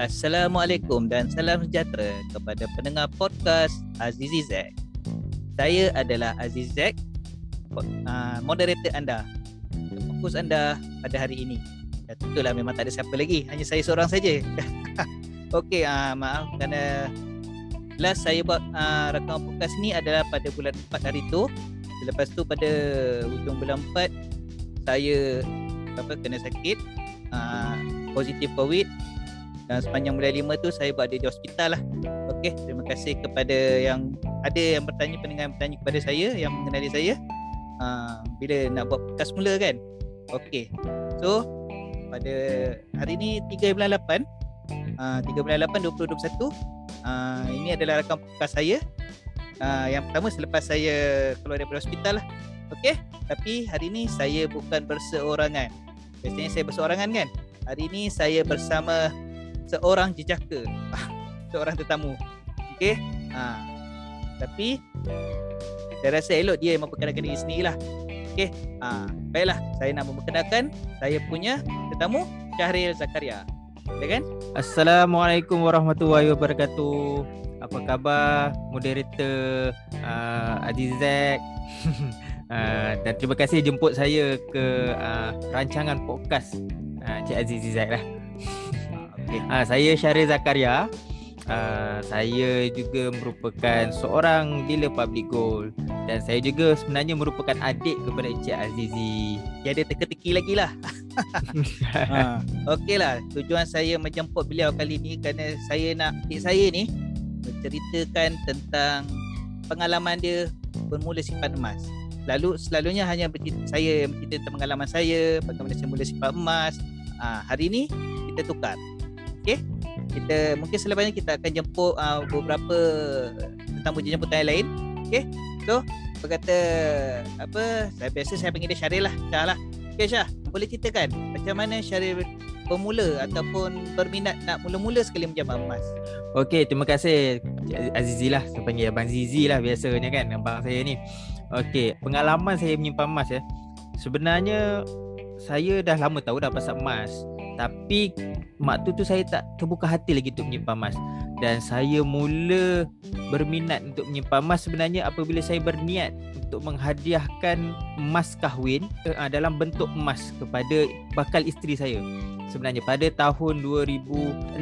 Assalamualaikum dan salam sejahtera kepada pendengar podcast Azizi Zack. Saya adalah Aziz Zack, uh, moderator anda. Fokus anda pada hari ini. Ya, tentulah memang tak ada siapa lagi, hanya saya seorang saja. Okey, uh, maaf kerana last saya buat uh, rakaman podcast ni adalah pada bulan 4 hari tu. Lepas tu pada hujung bulan 4 saya apa kena sakit uh, positif covid dan sepanjang bulan 5 tu saya buat di hospital lah. Okey, terima kasih kepada yang ada yang bertanya pendengar yang bertanya kepada saya yang mengenali saya. Uh, bila nak buat podcast mula kan. Okey. So pada hari ni 3 bulan 8 uh, 3 bulan 8 2021 uh, ini adalah rakam podcast saya. Uh, yang pertama selepas saya keluar daripada hospital lah. Okey, tapi hari ni saya bukan berseorangan. Biasanya saya berseorangan kan. Hari ni saya bersama seorang jejaka. Seorang tetamu. Okey? Ha. Tapi saya rasa elok dia yang memperkenalkan diri sendiri lah okey? Ha. Baiklah saya nak memperkenalkan saya punya tetamu Syahril Zakaria. Ya kan? Assalamualaikum warahmatullahi wabarakatuh. Apa khabar moderator uh, Adizek uh, dan terima kasih jemput saya ke uh, rancangan podcast uh, Cik Aziz Zaid lah Okay. Uh, saya Syaril Zakaria. Uh, saya juga merupakan seorang dealer public goal dan saya juga sebenarnya merupakan adik kepada Encik Azizi. Dia ada teka-teki lagi lah. ha. Okey lah, tujuan saya menjemput beliau kali ni kerana saya nak adik saya ni menceritakan tentang pengalaman dia bermula simpan emas. Lalu selalunya hanya bercerita, saya bercerita tentang pengalaman saya, bagaimana saya mula simpan emas. Ha, hari ni kita tukar. Okey. Kita mungkin selepasnya kita akan jemput uh, beberapa tetamu jemputan yang lain. Okey. So, apa kata apa? Saya biasa saya panggil dia Syaril lah. Syah lah. Okey Syah, boleh ceritakan macam mana Syaril bermula ataupun berminat nak mula-mula sekali menjamah emas? Okey, terima kasih Azizi lah. Saya panggil Abang Zizi lah biasanya kan abang saya ni. Okey, pengalaman saya menyimpan emas ya. Sebenarnya saya dah lama tahu dah pasal emas. Tapi mak tu tu saya tak terbuka hati lagi untuk menyimpan emas. Dan saya mula berminat untuk menyimpan emas sebenarnya apabila saya berniat untuk menghadiahkan emas kahwin uh, dalam bentuk emas kepada bakal isteri saya. Sebenarnya pada tahun 2016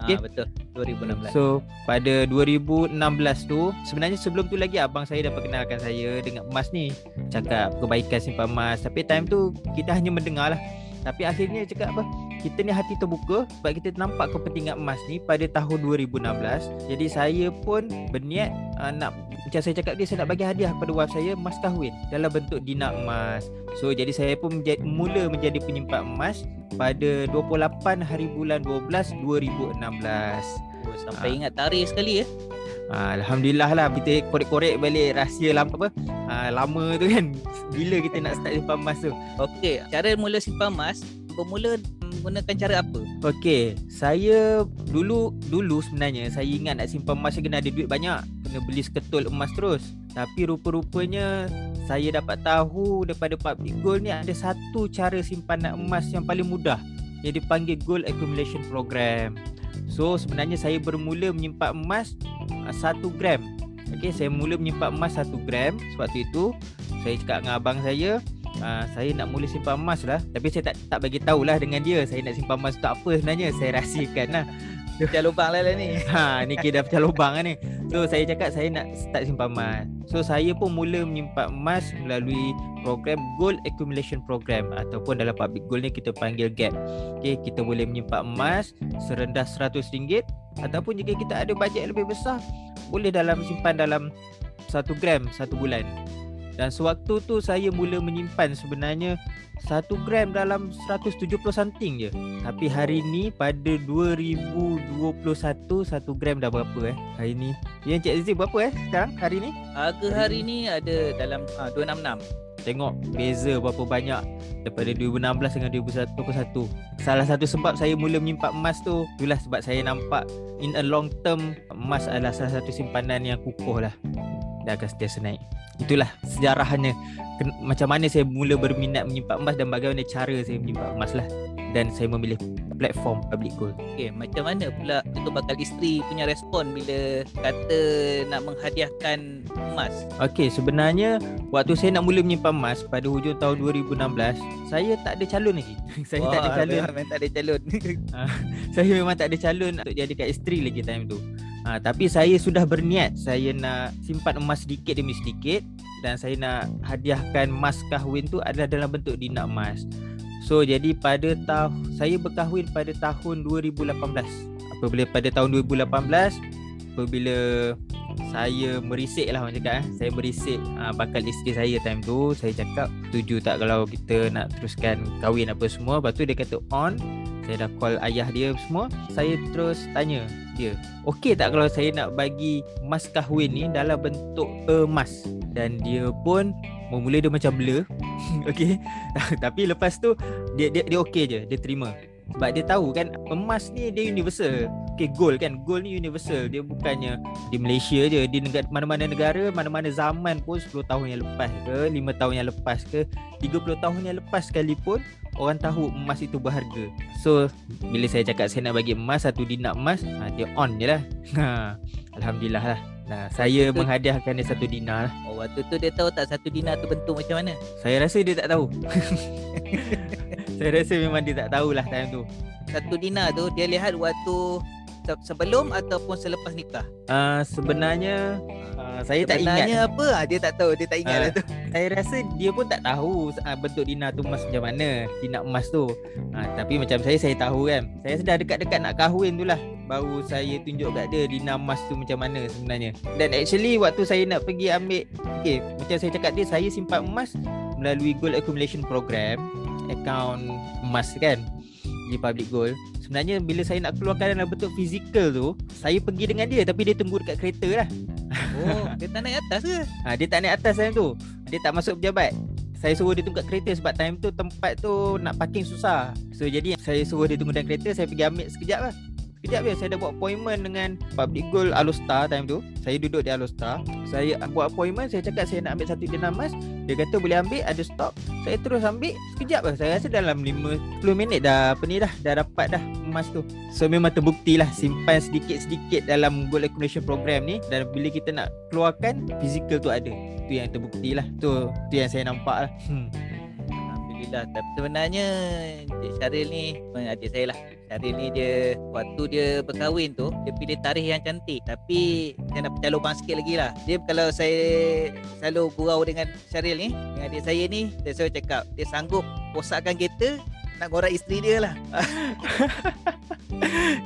Okay. Ha, betul. 2016 So pada 2016 tu Sebenarnya sebelum tu lagi Abang saya dah perkenalkan saya Dengan emas ni. Cakap kebaikan simpan emas. Tapi time tu Kita hanya mendengar lah tapi akhirnya cakap apa? Kita ni hati terbuka sebab kita nampak kepentingan emas ni pada tahun 2016 jadi saya pun berniat uh, nak macam saya cakap dia saya nak bagi hadiah kepada wife saya emas kahwin dalam bentuk dinar emas. So jadi saya pun menjadi, mula menjadi penyimpan emas pada 28 hari bulan 12 2016 oh, sampai uh, ingat tarikh sekali ya Ha, Alhamdulillah lah kita korek-korek balik rahsia lama apa ha, lama tu kan bila kita nak start simpan emas tu. Okey, cara mula simpan emas bermula menggunakan cara apa? Okey, saya dulu dulu sebenarnya saya ingat nak simpan emas kena ada duit banyak, kena beli seketul emas terus. Tapi rupa-rupanya saya dapat tahu daripada public gold ni ada satu cara simpanan emas yang paling mudah. Yang dipanggil gold accumulation program. So sebenarnya saya bermula menyimpan emas uh, 1 gram. Okay saya mula menyimpan emas 1 gram Sebab tu itu. Saya cakap dengan abang saya uh, Saya nak mula simpan emas lah. Tapi saya tak tak bagi tahulah dengan dia Saya nak simpan emas untuk apa sebenarnya? Saya rahsiakan lah. Pecah lubang lah, lah ni. Ha, Ni kira dah pecah lubang lah ni So saya cakap saya nak start simpan emas. So saya pun mula menyimpan emas Melalui program Gold Accumulation Program Ataupun dalam public gold ni kita panggil GAP. Okay kita boleh menyimpan emas Serendah RM100 Ataupun jika kita ada bajet lebih besar Boleh dalam simpan dalam 1 gram satu bulan dan sewaktu tu saya mula menyimpan sebenarnya 1 gram dalam 170 something je. Tapi hari ni pada 2021 1 gram dah berapa eh hari ni? Ya Encik Aziz berapa eh sekarang hari ni? Harga hari ni ada dalam uh, 266. Tengok beza berapa banyak daripada 2016 dengan 2021. Salah satu sebab saya mula menyimpan emas tu itulah sebab saya nampak in a long term emas adalah salah satu simpanan yang kukuh lah dan akan sentiasa naik. Itulah sejarahnya macam mana saya mula berminat menyimpan emas dan bagaimana cara saya menyimpan emas lah. dan saya memilih platform public gold. Okay, macam mana pula itu bakal isteri punya respon bila kata nak menghadiahkan emas? Okey, sebenarnya waktu saya nak mula menyimpan emas pada hujung tahun 2016, saya tak ada calon lagi. saya Wah, tak ada calon. Memang tak ada calon. saya memang tak ada calon untuk jadi kat isteri lagi time tu. Ha, tapi saya sudah berniat saya nak simpan emas sedikit demi sedikit dan saya nak hadiahkan emas kahwin tu adalah dalam bentuk dinar emas. So jadi pada tahun saya berkahwin pada tahun 2018. Apabila pada tahun 2018 apabila saya merisik lah cakap eh. Saya merisik uh, bakal isteri saya time tu Saya cakap setuju tak kalau kita nak teruskan kahwin apa semua Lepas tu dia kata on Saya dah call ayah dia semua Saya terus tanya dia Okey tak kalau saya nak bagi emas kahwin ni dalam bentuk emas Dan dia pun Mula dia macam blur Okey Tapi lepas tu Dia dia, dia okey je Dia terima sebab dia tahu kan emas ni dia universal. Okay gold kan. Gold ni universal. Dia bukannya di Malaysia je. Di negara mana-mana negara, mana-mana zaman pun 10 tahun yang lepas ke, 5 tahun yang lepas ke, 30 tahun yang lepas sekalipun orang tahu emas itu berharga. So bila saya cakap saya nak bagi emas satu dinar emas, ha, dia on je lah. Ha, Alhamdulillah lah. Nah, saya Betul. menghadiahkan dia satu dinar lah. Oh, waktu tu dia tahu tak satu dinar tu bentuk macam mana? Saya rasa dia tak tahu. saya rasa memang dia tak tahulah time tu. Satu dinar tu dia lihat waktu sebelum ataupun selepas nikah. Uh, sebenarnya uh, saya tak ingat. Sebenarnya apa? Ah, dia tak tahu, dia tak ingat Ah. lah tu. Saya rasa dia pun tak tahu uh, bentuk dinar tu emas macam mana. Dinar emas tu. Uh, tapi macam saya saya tahu kan. Saya sudah dekat-dekat nak kahwin tu lah. Baru saya tunjuk kat dia dinar emas tu macam mana sebenarnya. Dan actually waktu saya nak pergi ambil okay, macam saya cakap dia saya simpan emas melalui Gold Accumulation Program account emas kan di Public Gold. Sebenarnya bila saya nak keluarkan dalam bentuk fizikal tu, saya pergi dengan dia tapi dia tunggu dekat kereta lah. Oh, dia tak naik atas ke? Ha, dia tak naik atas time tu. Dia tak masuk pejabat. Saya suruh dia tunggu kat kereta sebab time tu tempat tu nak parking susah. So jadi saya suruh dia tunggu dalam kereta, saya pergi ambil sekejap lah. Sekejap je saya dah buat appointment dengan Public Gold Alostar time tu. Saya duduk di Alostar. Saya buat appointment, saya cakap saya nak ambil satu dinar emas. Dia kata boleh ambil, ada stok. Saya terus ambil sekejap lah. Saya rasa dalam 5 10 minit dah apa ni dah dah dapat dah emas tu. So memang terbukti lah simpan sedikit-sedikit dalam Gold Accumulation Program ni dan bila kita nak keluarkan fizikal tu ada. Tu yang terbukti lah. Tu tu yang saya nampak lah. Hmm. Alhamdulillah. Tapi sebenarnya Cik Syaril ni eh, adik saya lah. Syaril ni dia waktu dia berkahwin tu dia pilih tarikh yang cantik. Tapi saya nak pecah lubang sikit lagi lah. Dia kalau saya selalu gurau dengan Syaril ni dengan adik saya ni dia selalu cakap dia sanggup rosakkan kereta nak gorak isteri dia lah.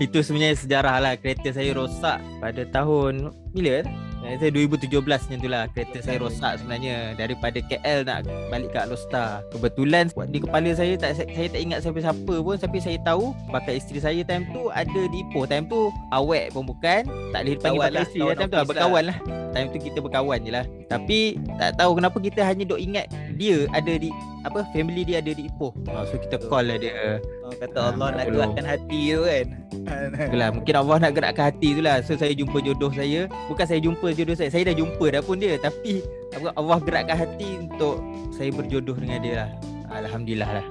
Itu sebenarnya sejarah lah. Kereta saya rosak pada tahun Bila? Eh, Saya 2017 macam tu lah. Kereta saya rosak sebenarnya. Daripada KL nak balik ke Alostar Kebetulan di kepala saya tak Saya tak ingat siapa-siapa pun. Tapi saya tahu Bakal isteri saya time tu Ada di Ipoh Time tu awet pun bukan. Tak boleh dipanggil bakal lah, isteri lah, Time tu office berkawan lah Time tu kita berkawan je lah. Tapi tak tahu kenapa kita hanya duk ingat Dia ada di apa family dia ada di Ipoh. Ha, so kita call lah dia. Orang kata Ah, Allah nak gerakkan hati tu kan. Itulah mungkin Allah nak gerakkan hati tu lah. So saya jumpa jodoh saya. Bukan saya jumpa jodoh saya Saya dah jumpa dah pun dia. Tapi Allah gerakkan hati untuk Saya berjodoh dengan dia lah. Alhamdulillah lah.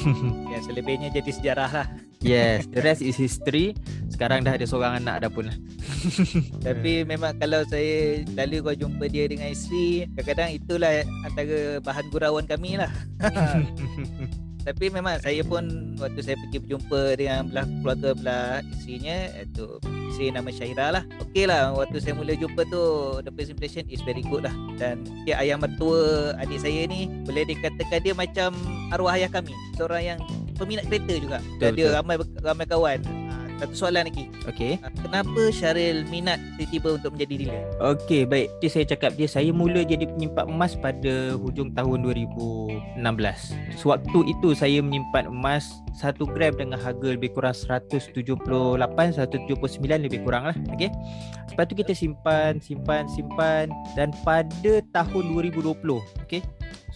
Yang selebihnya jadi sejarah lah. Yes The rest is history. Sekarang dah ada seorang anak dah pun lah Tapi memang kalau saya lalu kau jumpa dia dengan isteri, kadang-kadang itulah antara bahan gurauan kami lah. Tapi memang saya pun waktu saya pergi berjumpa dengan belah keluarga belah isterinya itu isteri nama Syahira lah. Okey lah waktu saya mula jumpa tu the impression is very good lah. Dan dia ayah mertua adik saya ni boleh dikatakan dia macam arwah ayah kami. Seorang yang peminat kereta juga. Betul, Dan dia betul. ramai ramai kawan. Satu soalan lagi. Okay Ha, Kenapa Syaril minat tiba-tiba untuk menjadi dealer? Okay baik. Jadi saya cakap dia Saya mula jadi penyimpan emas pada hujung tahun 2016 Sewaktu itu saya menyimpan emas 1 gram dengan harga lebih kurang 178 179 lebih kurang lah. Okay Lepas tu kita simpan Simpan Simpan Dan pada tahun 2020 Okay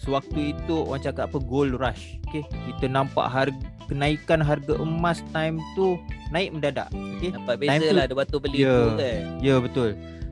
Sewaktu itu orang cakap apa gold rush Okay Kita nampak harga kenaikan harga emas time tu naik mendadak okay? Nampak Time beza tu- lah ada waktu beli Ya. tu kan. Ya betul.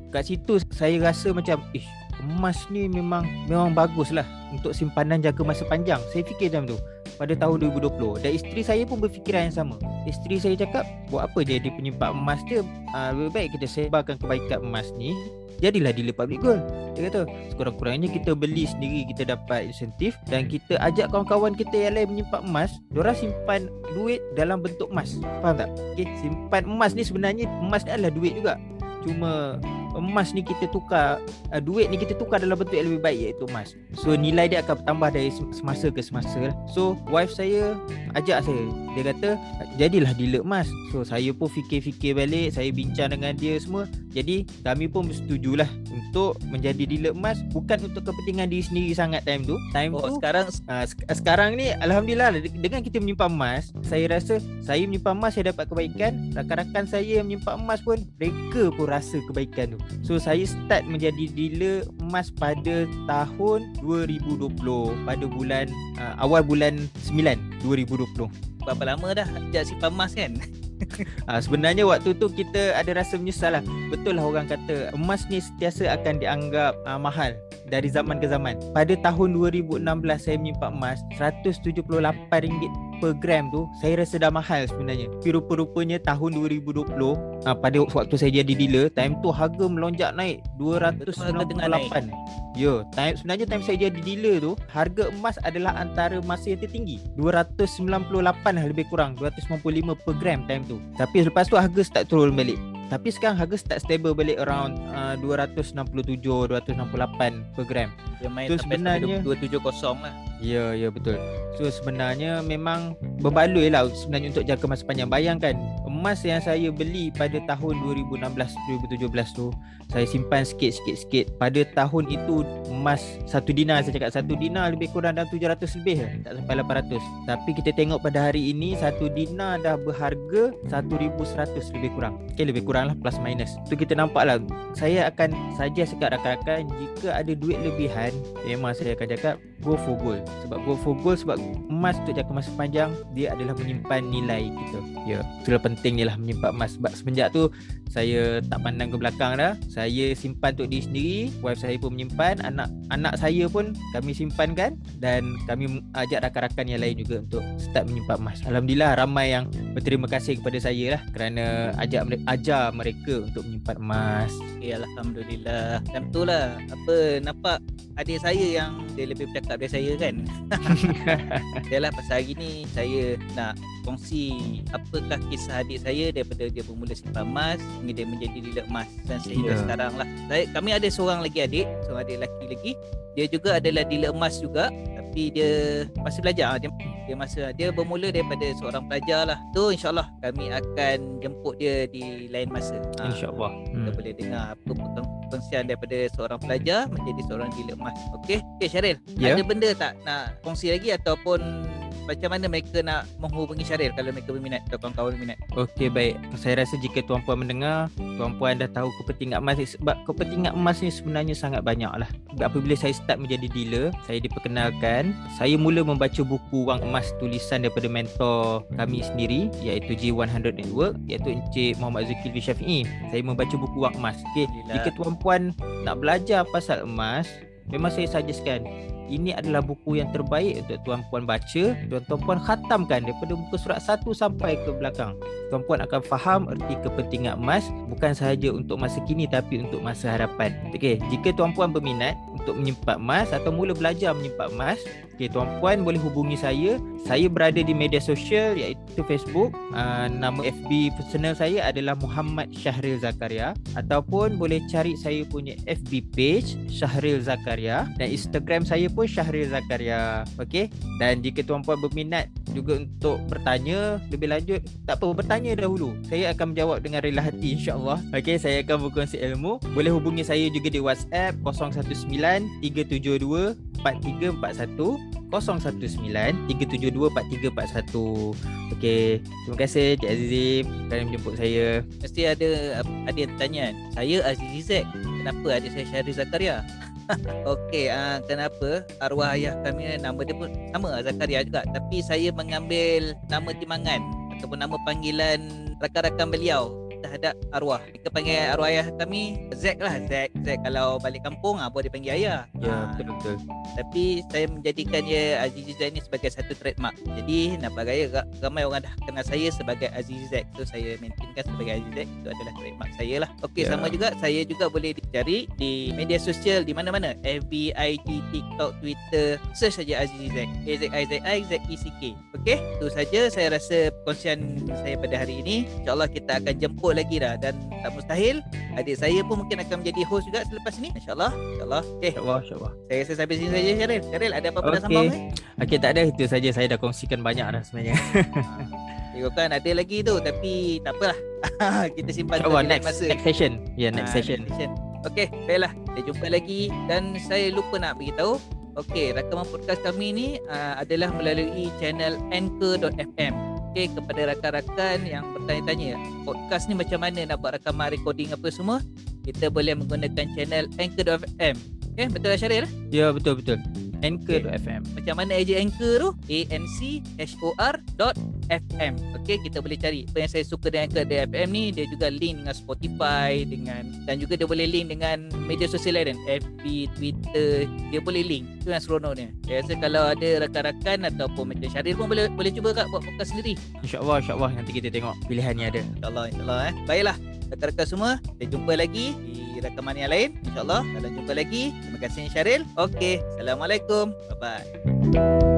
Kat situ saya rasa macam ish emas ni memang memang bagus lah untuk simpanan jangka masa panjang. Saya fikir macam tu. pada tahun 2020 dan isteri saya pun berfikiran yang sama. Isteri saya cakap, buat apa jadi penyimpan emas dia? Uh, lebih baik kita sebarkan kebaikan emas ni jadilah dealer public gold. Dia kata sekurang-kurangnya kita beli sendiri kita dapat insentif dan kita ajak kawan-kawan kita yang lain menyimpan emas. Diorang simpan duit dalam bentuk emas. Faham tak? Okay, simpan emas ni sebenarnya emas ni adalah duit juga. Cuma emas ni kita tukar uh, duit ni kita tukar dalam bentuk yang lebih baik iaitu emas. So nilai dia akan bertambah dari semasa ke semasa so wife saya ajak saya. Dia kata jadilah dealer emas. So saya pun fikir-fikir balik saya bincang dengan dia semua. Jadi kami pun bersetujulah untuk menjadi dealer emas bukan untuk kepentingan diri sendiri sangat time tu. Time oh, tu sekarang uh, sekarang ni alhamdulillah dengan kita menyimpan emas saya rasa saya menyimpan emas saya dapat kebaikan. Rakan-rakan saya yang menyimpan emas pun mereka pun rasa kebaikan tu So saya start menjadi dealer emas pada tahun 2020 pada bulan uh, awal bulan 9 2020. Berapa lama dah sejak simpan emas kan? uh, sebenarnya waktu tu kita ada rasa menyesal lah. Betul lah orang kata emas ni sentiasa akan dianggap uh, mahal dari zaman ke zaman. Pada tahun 2016 saya menyimpan emas RM178 per gram tu saya rasa dah mahal sebenarnya. Tapi rupa-rupanya tahun 2020 ha, ah, pada waktu saya jadi dealer, time tu harga melonjak naik 298. Ya, time sebenarnya time saya jadi dealer tu, harga emas adalah antara masa yang tertinggi. 298 lah lebih kurang, 295 per gram time tu. Tapi lepas tu harga start turun balik. Tapi sekarang harga start stable balik around uh, 267 268 per gram. Dia main so, sebenarnya 270 lah. Ya, ya betul. So sebenarnya memang berbaloi lah sebenarnya untuk jangka masa panjang. Bayangkan emas yang saya beli pada tahun 2016-2017 tu saya simpan sikit-sikit-sikit. Pada tahun itu emas satu dinar saya cakap satu dinar lebih kurang dalam 700 lebih. Tak sampai 800. Tapi kita tengok pada hari ini satu dinar dah berharga 1100 lebih kurang. Okay lebih kurang lah plus minus. Tu kita nampak lah. Saya akan saja sekat rakan-rakan jika ada duit lebihan memang saya akan cakap go for gold. Sebab go for gold sebab emas untuk jangka masa panjang dia adalah menyimpan nilai kita. Ya, itulah pentingnya lah menyimpan emas. Sebab semenjak tu saya tak pandang ke belakang dah. Saya simpan untuk diri sendiri wife saya pun menyimpan anak anak saya pun kami simpankan dan kami ajak rakan-rakan yang lain juga untuk start menyimpan emas. Alhamdulillah ramai yang berterima kasih kepada saya lah kerana ajak ajar mereka untuk menyimpan emas. Ya alhamdulillah. Dan betul lah. Apa nampak adik saya yang dia lebih bercakap dari saya kan? Yalah pasal hari ni saya nak kongsi apakah kisah adik saya daripada dia bermula simpan emas hingga dia menjadi dealer emas dan sehingga yeah. sekarang lah. Saya, kami ada seorang lagi adik, seorang adik lelaki lagi. Dia juga adalah dealer emas juga tapi dia masih belajar. Dia, dia masa dia bermula daripada seorang pelajar lah. Tu insyaAllah kami akan jemput dia di lain masa. Ha, InsyaAllah. Kita hmm. boleh dengar apa perkongsian daripada seorang pelajar menjadi seorang dealer emas. Okey, okay, Syaril. Yeah. Ada benda tak nak kongsi lagi ataupun macam mana mereka nak menghubungi Syaril kalau mereka berminat atau kawan-kawan berminat? Okey baik. Saya rasa jika tuan-puan mendengar, tuan-puan dah tahu kepentingan emas ni sebab kepentingan emas ni sebenarnya sangat banyak lah. Apabila saya start menjadi dealer, saya diperkenalkan, saya mula membaca buku Wang Emas tulisan daripada mentor kami sendiri iaitu G100 Network iaitu Encik Muhammad Zulkifli Syafi'i. Saya membaca buku Wang Emas. Okey, jika tuan-puan nak belajar pasal emas, memang saya suggestkan ini adalah buku yang terbaik untuk tuan-puan baca dan tuan-puan khatamkan daripada muka surat 1 sampai ke belakang. Tuan-puan akan faham erti kepentingan emas bukan sahaja untuk masa kini tapi untuk masa harapan. Okey, jika tuan-puan berminat untuk menyimpan emas atau mula belajar menyimpan emas, okey tuan-puan boleh hubungi saya. Saya berada di media sosial iaitu Facebook. Uh, nama FB personal saya adalah Muhammad Syahril Zakaria. Ataupun boleh cari saya punya FB page Syahril Zakaria. Dan Instagram saya pun Syahril Zakaria. Okey? Dan jika tuan-puan berminat juga untuk bertanya lebih lanjut Tak apa bertanya dahulu. Saya akan menjawab dengan rela hati insyaAllah. Okey saya akan berkongsi ilmu. Boleh hubungi saya juga di WhatsApp 019-372-4341 019-372-4341 Okey Terima kasih Cik Azizim Kerana menjemput saya. Mesti ada Ada yang tanya Saya Aziz Zizek Kenapa adik saya Syahril Zakaria? Okey, uh, kenapa arwah ayah kami nama dia pun sama Zakaria juga. Tapi saya mengambil nama timangan ataupun nama panggilan rakan-rakan beliau terhadap arwah. Kita panggil arwah ayah kami Zack lah. Zack. Zack kalau balik kampung ah boleh panggil ayah. Ya, Ah, betul betul. tapi saya menjadikan dia Azizi Zack ni sebagai satu trademark. Jadi nampak gaya ra- ramai orang dah kenal saya sebagai Azizi Zack. So saya maintainkan sebagai Azizi Zack itu adalah trademark saya lah. Okey Ya. sama juga saya juga boleh dicari di media sosial di mana-mana. FB, IG, TikTok, Twitter. Search saja Azizi Zack. A Z I Z I Z E C K. Okey, itu saja saya rasa perkongsian saya pada hari ini. InsyaAllah kita akan jemput lagi dah dan tak mustahil adik saya pun mungkin akan menjadi host juga selepas ini. InsyaAllah. InsyaAllah. Okey. InsyaAllah, insyaAllah. Saya rasa sampai sini saja Syaril. Syaril ada apa-apa nak Okey. sambung eh? Okey, tak ada itu saja saya dah kongsikan banyak dah sebenarnya. Kan ada lagi tu tapi tak apalah. Kita simpan di lain next next session. Ya, yeah, next Ah, session. Next session. Okey, baiklah. Kita jumpa lagi dan saya lupa nak beritahu. Okey, rakaman podcast kami ni uh, adalah melalui channel anchor.fm. Okey, kepada rakan-rakan yang bertanya-tanya, podcast ni macam mana nak buat rakaman recording apa semua, kita boleh menggunakan channel anchor.fm. Okey, betul lah Syaril? Ya, betul betul. Anchor.fm. Macam mana eja Anchor tu? A N C H O R dot FM. Okey, kita boleh cari. Apa yang saya suka dengan Anchor dot FM ni, dia juga link dengan Spotify dengan dan juga dia boleh link dengan media sosial lain, FB, Twitter, dia boleh link. Itu yang seronoknya. Saya rasa kalau ada rakan-rakan ataupun macam Syaril pun boleh boleh cuba kat buat podcast sendiri. InsyaAllah, insyaAllah nanti kita tengok pilihan yang ada. InsyaAllah, insyaAllah eh. Baiklah, rakan-rakan semua, kita jumpa lagi di rakaman yang lain. InsyaAllah, kalau jumpa lagi. Terima kasih Syaril. Okey, Assalamualaikum. Bye-bye.